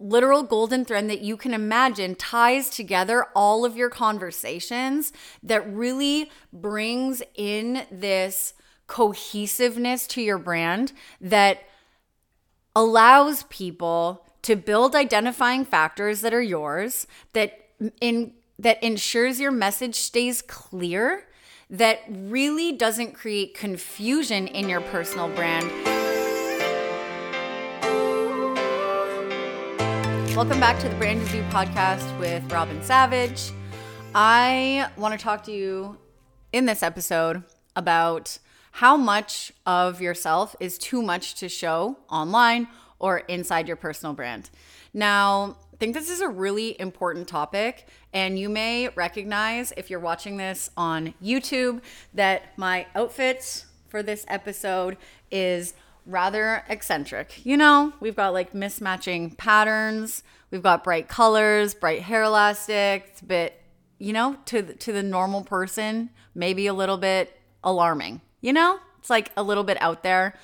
literal golden thread that you can imagine ties together all of your conversations that really brings in this cohesiveness to your brand that allows people to build identifying factors that are yours that in that ensures your message stays clear that really doesn't create confusion in your personal brand. Welcome back to the Brand You podcast with Robyn Savage. I want to talk to you in this episode about how much of yourself is too much to show online or inside your personal brand. Now, I think this is a really important topic, and you may recognize if you're watching this on YouTube that my outfit for this episode is rather eccentric. You know, we've got like mismatching patterns, we've got bright colors, bright hair elastic. It's a bit, you know, to the, to the normal person, maybe a little bit alarming. You know, it's like a little bit out there.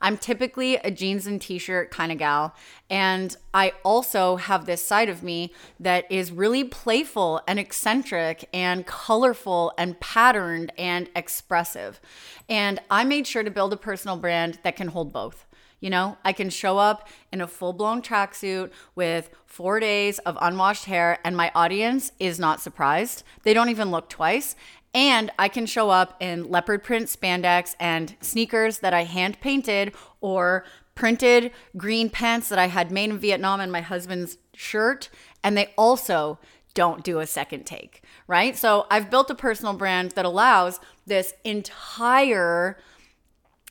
I'm typically a jeans and t shirt kind of gal. And I also have this side of me that is really playful and eccentric and colorful and patterned and expressive. And I made sure to build a personal brand that can hold both. You know, I can show up in a full blown tracksuit with four days of unwashed hair, and my audience is not surprised. They don't even look twice. And I can show up in leopard print spandex and sneakers that I hand painted or printed green pants that I had made in Vietnam and my husband's shirt. And they also don't do a second take, right? So I've built a personal brand that allows this entire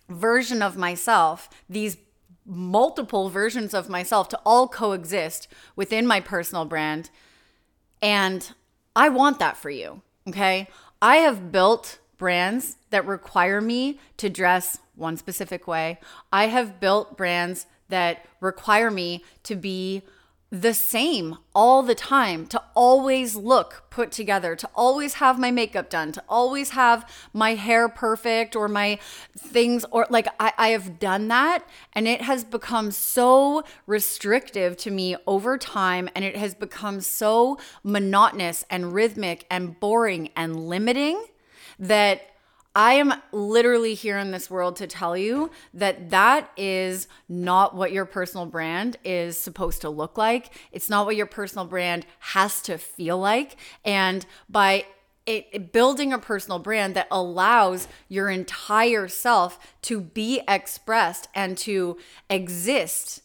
version of myself, these multiple versions of myself to all coexist within my personal brand. And I want that for you. Okay. I have built brands that require me to dress one specific way. I have built brands that require me to be the same all the time, to always look put together, to always have my makeup done, to always have my hair perfect or my things, or like I, I have done that. And it has become so restrictive to me over time. And it has become so monotonous and rhythmic and boring and limiting that I am literally here in this world to tell you that that is not what your personal brand is supposed to look like. It's not what your personal brand has to feel like. And by it, building a personal brand that allows your entire self to be expressed and to exist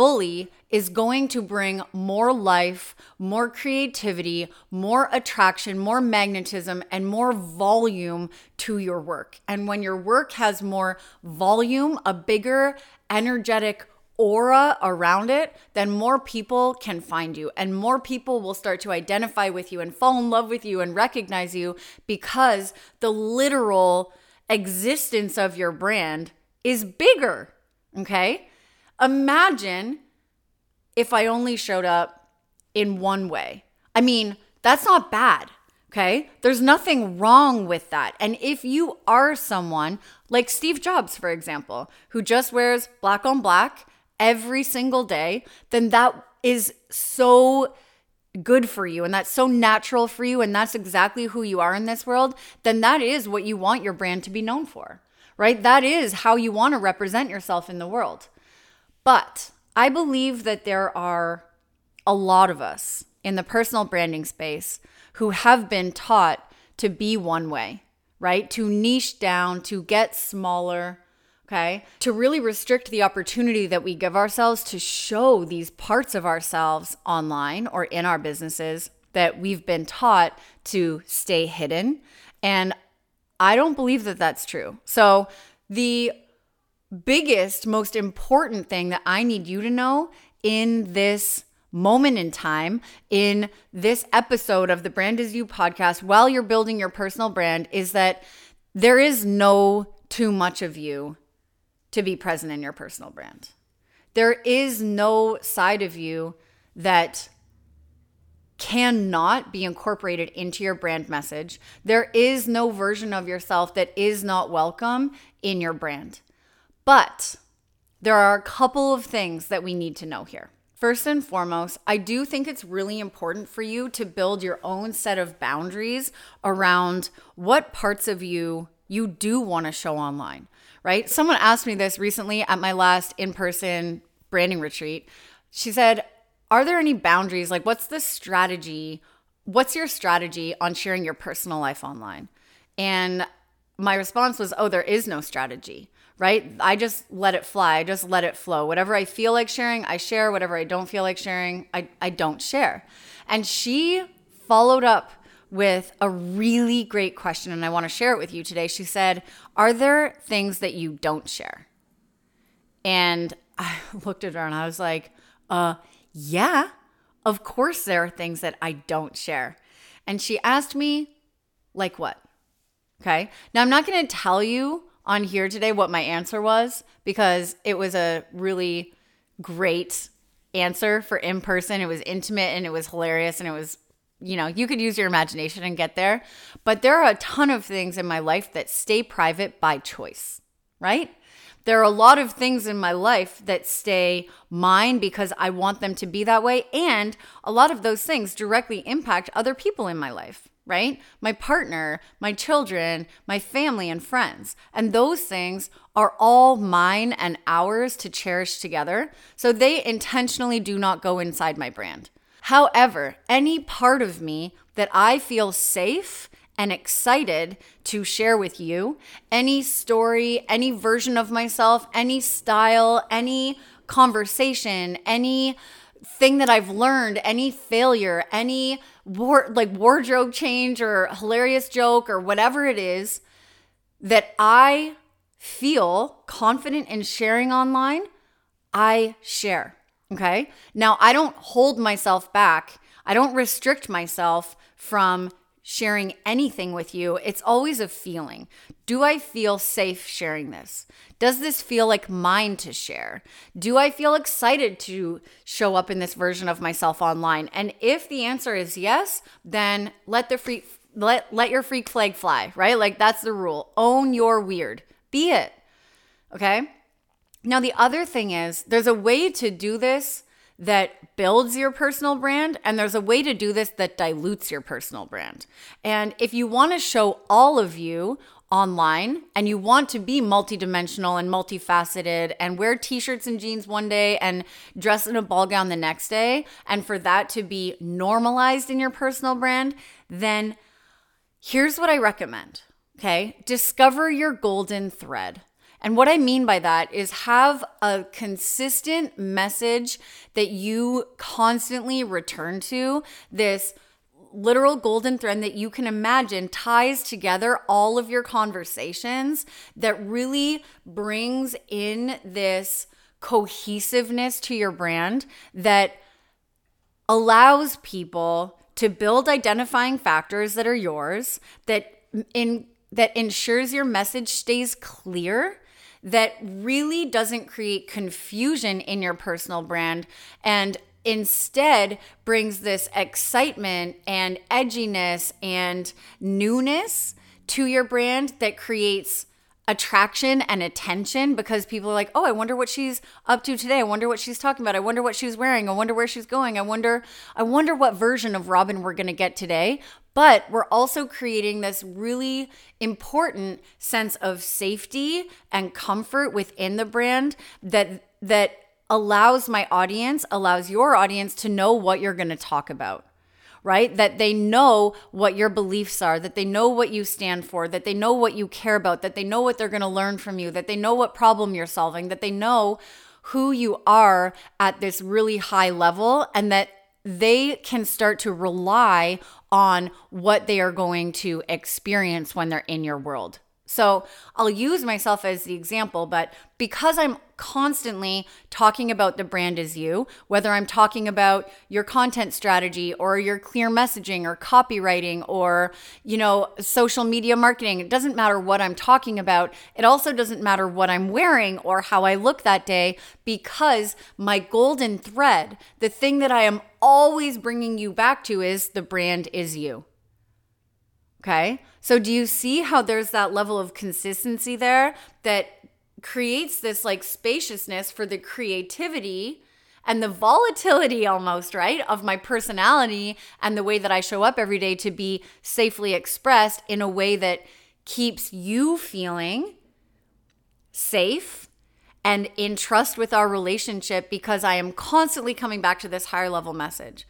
fully is going to bring more life, more creativity, more attraction, more magnetism, and more volume to your work. And when your work has more volume, a bigger energetic aura around it, then more people can find you and more people will start to identify with you and fall in love with you and recognize you because the literal existence of your brand is bigger. Okay. Imagine if I only showed up in one way. I mean, that's not bad. Okay. There's nothing wrong with that. And if you are someone like Steve Jobs, for example, who just wears black on black every single day, then that is so good for you and that's so natural for you and that's exactly who you are in this world, then that is what you want your brand to be known for, right? That is how you want to represent yourself in the world. But I believe that there are a lot of us in the personal branding space who have been taught to be one way, right? To niche down, to get smaller, okay? To really restrict the opportunity that we give ourselves to show these parts of ourselves online or in our businesses that we've been taught to stay hidden. And I don't believe that that's true. So, the biggest, most important thing that I need you to know in this moment in time, in this episode of the Brand Is You podcast, while you're building your personal brand, is that there is no too much of you to be present in your personal brand. There is no side of you that cannot be incorporated into your brand message. There is no version of yourself that is not welcome in your brand. But there are a couple of things that we need to know here. First and foremost, I do think it's really important for you to build your own set of boundaries around what parts of you you do want to show online, right? Someone asked me this recently at my last in person branding retreat. She said, Are there any boundaries? Like, what's the strategy? What's your strategy on sharing your personal life online? And my response was, Oh, there is no strategy right? I just let it fly. I just let it flow. Whatever I feel like sharing, I share. Whatever I don't feel like sharing, I, I don't share. And she followed up with a really great question, and I want to share it with you today. She said, Are there things that you don't share? And I looked at her and I was like, Uh, yeah, of course there are things that I don't share. And she asked me, Like what? Okay. Now, I'm not going to tell you on here today what my answer was because it was a really great answer for in person. It was intimate and it was hilarious and it was, you know, you could use your imagination and get there. But there are a ton of things in my life that stay private by choice, right? There are a lot of things in my life that stay mine because I want them to be that way. And a lot of those things directly impact other people in my life right? My partner, my children, my family, and friends. And those things are all mine and ours to cherish together. So they intentionally do not go inside my brand. However, any part of me that I feel safe and excited to share with you, any story, any version of myself, any style, any conversation, any thing that I've learned, any failure, any war- like wardrobe change or hilarious joke or whatever it is that I feel confident in sharing online, I share. Okay. Now, I don't hold myself back. I don't restrict myself from sharing anything with you. It's always a feeling. Do I feel safe sharing this? Does this feel like mine to share? Do I feel excited to show up in this version of myself online? And if the answer is yes, then let the freak let let your freak flag fly, right? Like that's the rule. Own your weird. Be it. Okay? Now the other thing is there's a way to do this that builds your personal brand, and there's a way to do this that dilutes your personal brand. And if you want to show all of you online and you want to be multidimensional and multifaceted and wear t-shirts and jeans one day and dress in a ball gown the next day and for that to be normalized in your personal brand, then here's what I recommend. Okay? Discover your golden thread. And what I mean by that is have a consistent message that you constantly return to. This literal golden thread that you can imagine ties together all of your conversations that really brings in this cohesiveness to your brand that allows people to build identifying factors that are yours that in that ensures your message stays clear that really doesn't create confusion in your personal brand and instead brings this excitement and edginess and newness to your brand that creates attraction and attention because people are like, "Oh, I wonder what she's up to today. I wonder what she's talking about. I wonder what she's wearing. I wonder where she's going. I wonder I wonder what version of Robyn we're going to get today." But we're also creating this really important sense of safety and comfort within the brand that that allows my audience, allows your audience to know what you're going to talk about right? That they know what your beliefs are, that they know what you stand for, that they know what you care about, that they know what they're going to learn from you, that they know what problem you're solving, that they know who you are at this really high level, and that they can start to rely on what they are going to experience when they're in your world. So I'll use myself as the example, but because I'm constantly talking about the brand as you, whether I'm talking about your content strategy or your clear messaging or copywriting or, you know, social media marketing, it doesn't matter what I'm talking about. It also doesn't matter what I'm wearing or how I look that day because my golden thread, the thing that I am always bringing you back to is the brand is you. Okay. So, do you see how there's that level of consistency there that creates this like spaciousness for the creativity and the volatility almost, right, of my personality and the way that I show up every day to be safely expressed in a way that keeps you feeling safe and in trust with our relationship because I am constantly coming back to this higher level message.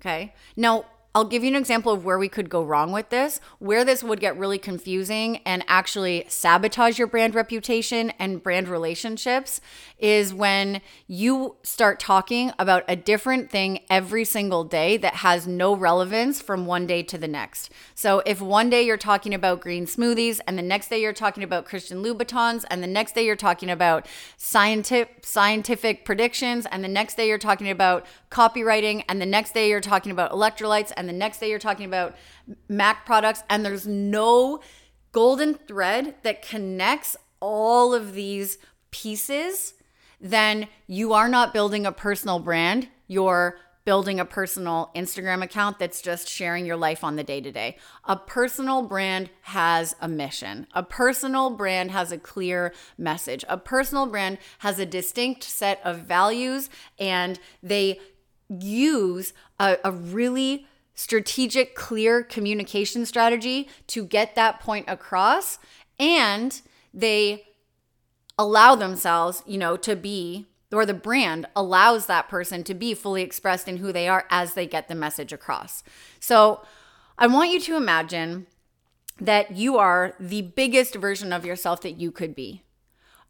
Okay. Now, I'll give you an example of where we could go wrong with this, where this would get really confusing and actually sabotage your brand reputation and brand relationships is when you start talking about a different thing every single day that has no relevance from one day to the next. So if one day you're talking about green smoothies and the next day you're talking about Christian Louboutins and the next day you're talking about scientific scientific predictions and the next day you're talking about copywriting and the next day you're talking about electrolytes and the next day you're talking about Mac products, and there's no golden thread that connects all of these pieces, then you are not building a personal brand. You're building a personal Instagram account that's just sharing your life on the day to day. A personal brand has a mission. A personal brand has a clear message. A personal brand has a distinct set of values and they use a, a really strategic, clear communication strategy to get that point across. And they allow themselves, you know, to be, or the brand allows that person to be fully expressed in who they are as they get the message across. So I want you to imagine that you are the biggest version of yourself that you could be.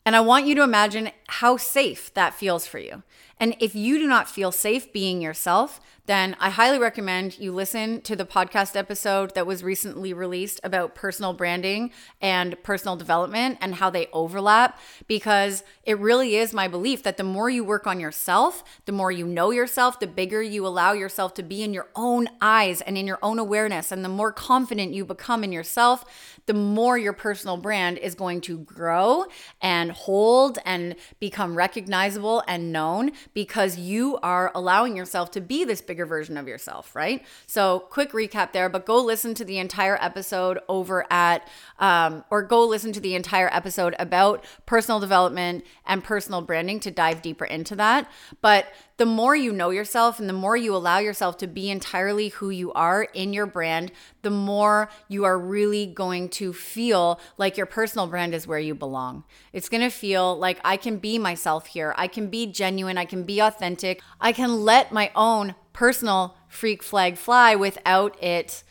And I want you to imagine how safe that feels for you. And if you do not feel safe being yourself, then I highly recommend you listen to the podcast episode that was recently released about personal branding and personal development and how they overlap because it really is my belief that the more you work on yourself, the more you know yourself, the bigger you allow yourself to be in your own eyes and in your own awareness, and the more confident you become in yourself, the more your personal brand is going to grow and hold and become recognizable and known because you are allowing yourself to be this bigger version of yourself, right? So, quick recap there, but go listen to the entire episode over at, um, or go listen to the entire episode about personal development and personal branding to dive deeper into that. But the more you know yourself and the more you allow yourself to be entirely who you are in your brand, the more you are really going to feel like your personal brand is where you belong. It's going to feel like I can be myself here. I can be genuine. I can be authentic. I can let my own personal freak flag fly without it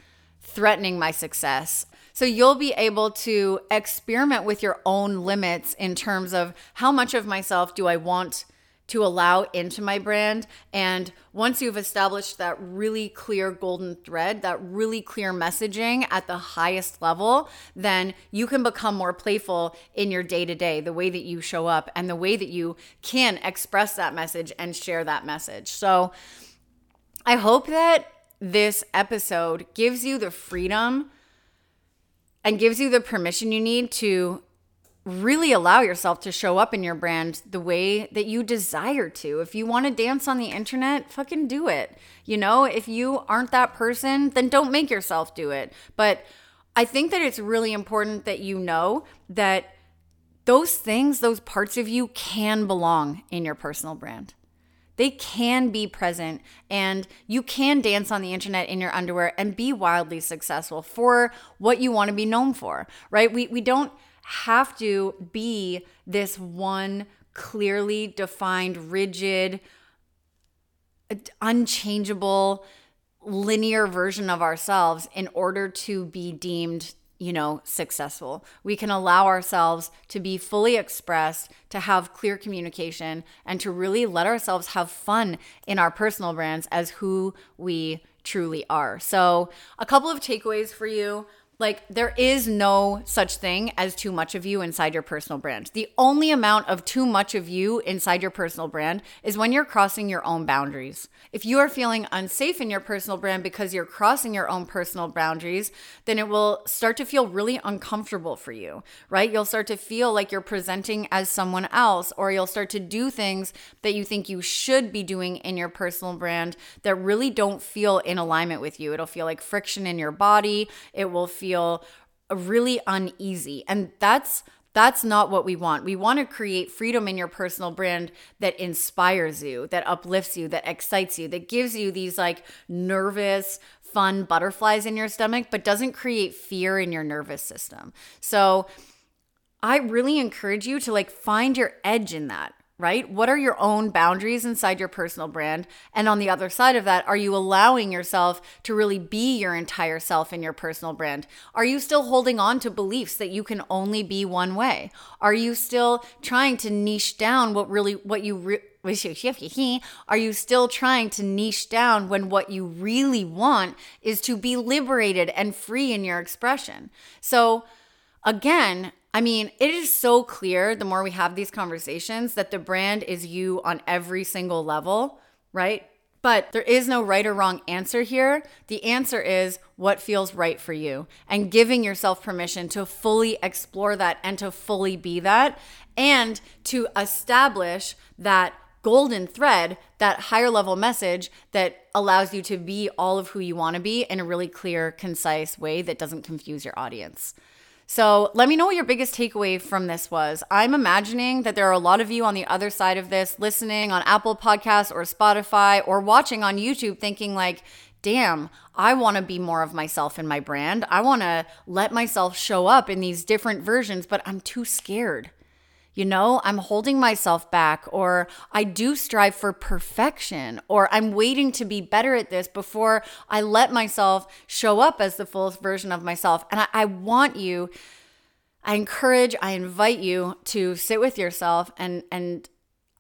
threatening my success. So you'll be able to experiment with your own limits in terms of how much of myself do I want to allow into my brand. And once you've established that really clear golden thread, that really clear messaging at the highest level, then you can become more playful in your day to day, the way that you show up and the way that you can express that message and share that message. So I hope that this episode gives you the freedom and gives you the permission you need to really allow yourself to show up in your brand the way that you desire to. If you want to dance on the internet, fucking do it. You know, if you aren't that person, then don't make yourself do it. But I think that it's really important that you know that those things, those parts of you can belong in your personal brand. They can be present and you can dance on the internet in your underwear and be wildly successful for what you want to be known for, right? We we don't have to be this one clearly defined, rigid, unchangeable, linear version of ourselves in order to be deemed you know, successful. We can allow ourselves to be fully expressed, to have clear communication, and to really let ourselves have fun in our personal brands as who we truly are. So, a couple of takeaways for you. Like, there is no such thing as too much of you inside your personal brand. The only amount of too much of you inside your personal brand is when you're crossing your own boundaries. If you are feeling unsafe in your personal brand because you're crossing your own personal boundaries, then it will start to feel really uncomfortable for you, right? You'll start to feel like you're presenting as someone else, or you'll start to do things that you think you should be doing in your personal brand that really don't feel in alignment with you. It'll feel like friction in your body. It will feel feel really uneasy. And that's That's not what we want. We want to create freedom in your personal brand that inspires you, that uplifts you, that excites you, that gives you these like nervous, fun butterflies in your stomach, but doesn't create fear in your nervous system. So I really encourage you to like find your edge in that right? What are your own boundaries inside your personal brand? And on the other side of that, are you allowing yourself to really be your entire self in your personal brand? Are you still holding on to beliefs that you can only be one way? Are you still trying to niche down what really what you re- are you still trying to niche down when what you really want is to be liberated and free in your expression? So, again, I mean, it is so clear the more we have these conversations that the brand is you on every single level, right? But there is no right or wrong answer here. The answer is what feels right for you and giving yourself permission to fully explore that and to fully be that and to establish that golden thread, that higher level message that allows you to be all of who you want to be in a really clear, concise way that doesn't confuse your audience. So let me know what your biggest takeaway from this was. I'm imagining that there are a lot of you on the other side of this listening on Apple Podcasts or Spotify or watching on YouTube thinking, like, damn, I want to be more of myself in my brand. I want to let myself show up in these different versions, but I'm too scared you know, I'm holding myself back, or I do strive for perfection, or I'm waiting to be better at this before I let myself show up as the fullest version of myself. And I, I want you, I encourage, I invite you to sit with yourself and, and,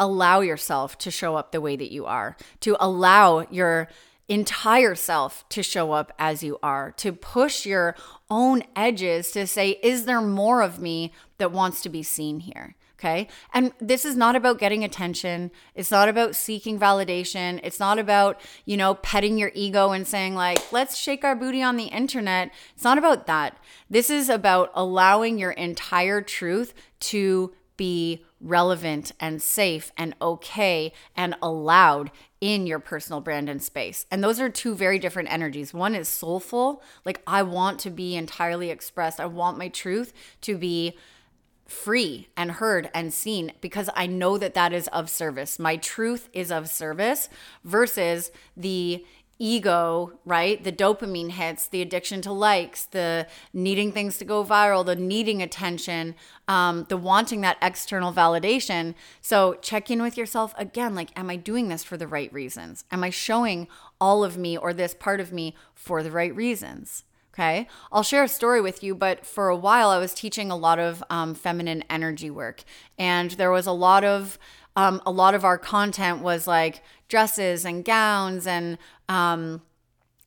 allow yourself to show up the way that you are, to allow your entire self to show up as you are, to push your own edges to say, is there more of me that wants to be seen here? Okay. And this is not about getting attention. It's not about seeking validation. It's not about, you know, petting your ego and saying, like, let's shake our booty on the internet. It's not about that. This is about allowing your entire truth to be relevant and safe and okay and allowed in your personal brand and space. And those are two very different energies. One is soulful, like I want to be entirely expressed. I want my truth to be free and heard and seen because I know that that is of service. My truth is of service versus the ego, right? The dopamine hits, the addiction to likes, the needing things to go viral, the needing attention, um, the wanting that external validation. So check in with yourself again like, am I doing this for the right reasons? Am I showing all of me or this part of me for the right reasons? Okay. I'll share a story with you, but for a while I was teaching a lot of um, feminine energy work, and there was a lot of um, a lot of our content was like dresses and gowns and um,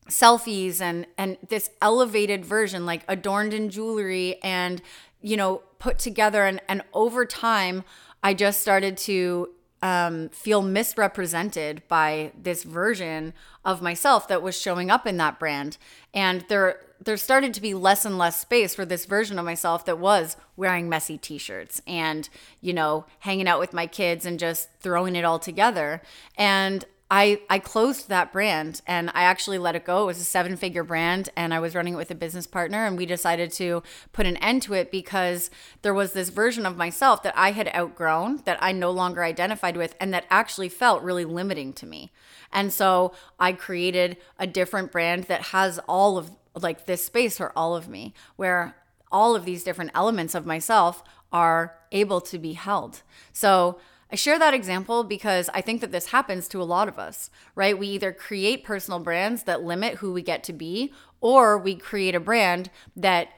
selfies and and this elevated version, like adorned in jewelry and you know put together. And and over time, I just started to um, feel misrepresented by this version of myself that was showing up in that brand. And there, there started to be less and less space for this version of myself that was wearing messy t-shirts and, you know, hanging out with my kids and just throwing it all together. And I, I closed that brand and I actually let it go. It was a seven figure brand and I was running it with a business partner and we decided to put an end to it because there was this version of myself that I had outgrown that I no longer identified with and that actually felt really limiting to me. And so I created a different brand that has all of like this space for all of me where all of these different elements of myself are able to be held. So I share that example because I think that this happens to a lot of us, right? We either create personal brands that limit who we get to be, or we create a brand that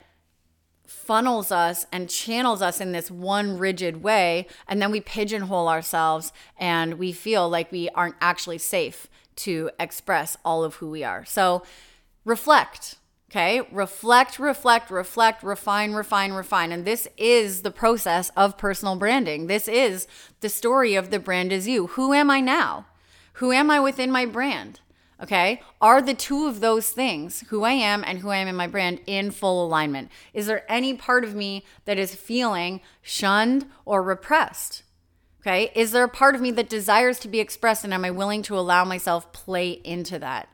funnels us and channels us in this one rigid way. And then we pigeonhole ourselves and we feel like we aren't actually safe to express all of who we are. So reflect Okay, reflect, reflect, reflect, refine, refine, refine. And this is the process of personal branding. This is the story of the brand is you. Who am I now? Who am I within my brand? Okay, are the two of those things, who I am and who I am in my brand, in full alignment? Is there any part of me that is feeling shunned or repressed? Okay, is there a part of me that desires to be expressed and am I willing to allow myself play into that?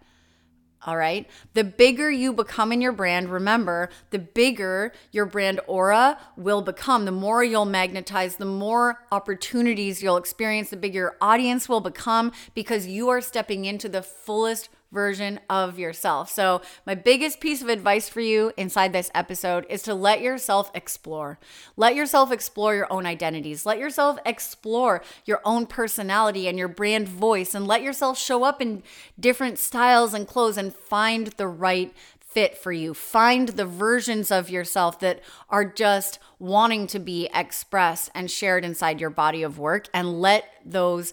All right. The bigger you become in your brand, remember, the bigger your brand aura will become. The more you'll magnetize, the more opportunities you'll experience, the bigger your audience will become because you are stepping into the fullest version of yourself. So, my biggest piece of advice for you inside this episode is to let yourself explore. Let yourself explore your own identities. Let yourself explore your own personality and your brand voice and let yourself show up in different styles and clothes and find the right fit for you. Find the versions of yourself that are just wanting to be expressed and shared inside your body of work and let those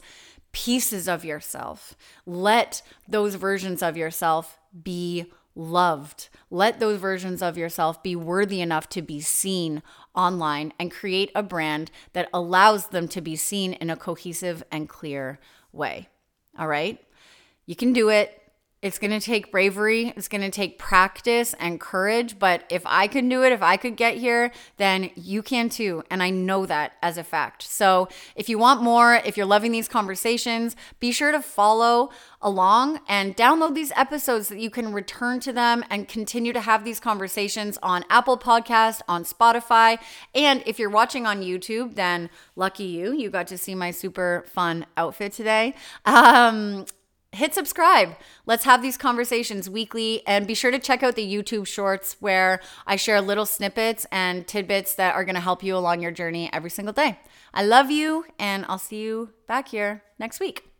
pieces of yourself. Let those versions of yourself be loved. Let those versions of yourself be worthy enough to be seen online and create a brand that allows them to be seen in a cohesive and clear way. All right? You can do it. It's going to take bravery. It's going to take practice and courage. But if I can do it, if I could get here, then you can too. And I know that as a fact. So if you want more, if you're loving these conversations, be sure to follow along and download these episodes so that you can return to them and continue to have these conversations on Apple Podcast, on Spotify. And if you're watching on YouTube, then lucky you, you got to see my super fun outfit today. Um, hit subscribe. Let's have these conversations weekly and be sure to check out the YouTube shorts where I share little snippets and tidbits that are going to help you along your journey every single day. I love you and I'll see you back here next week.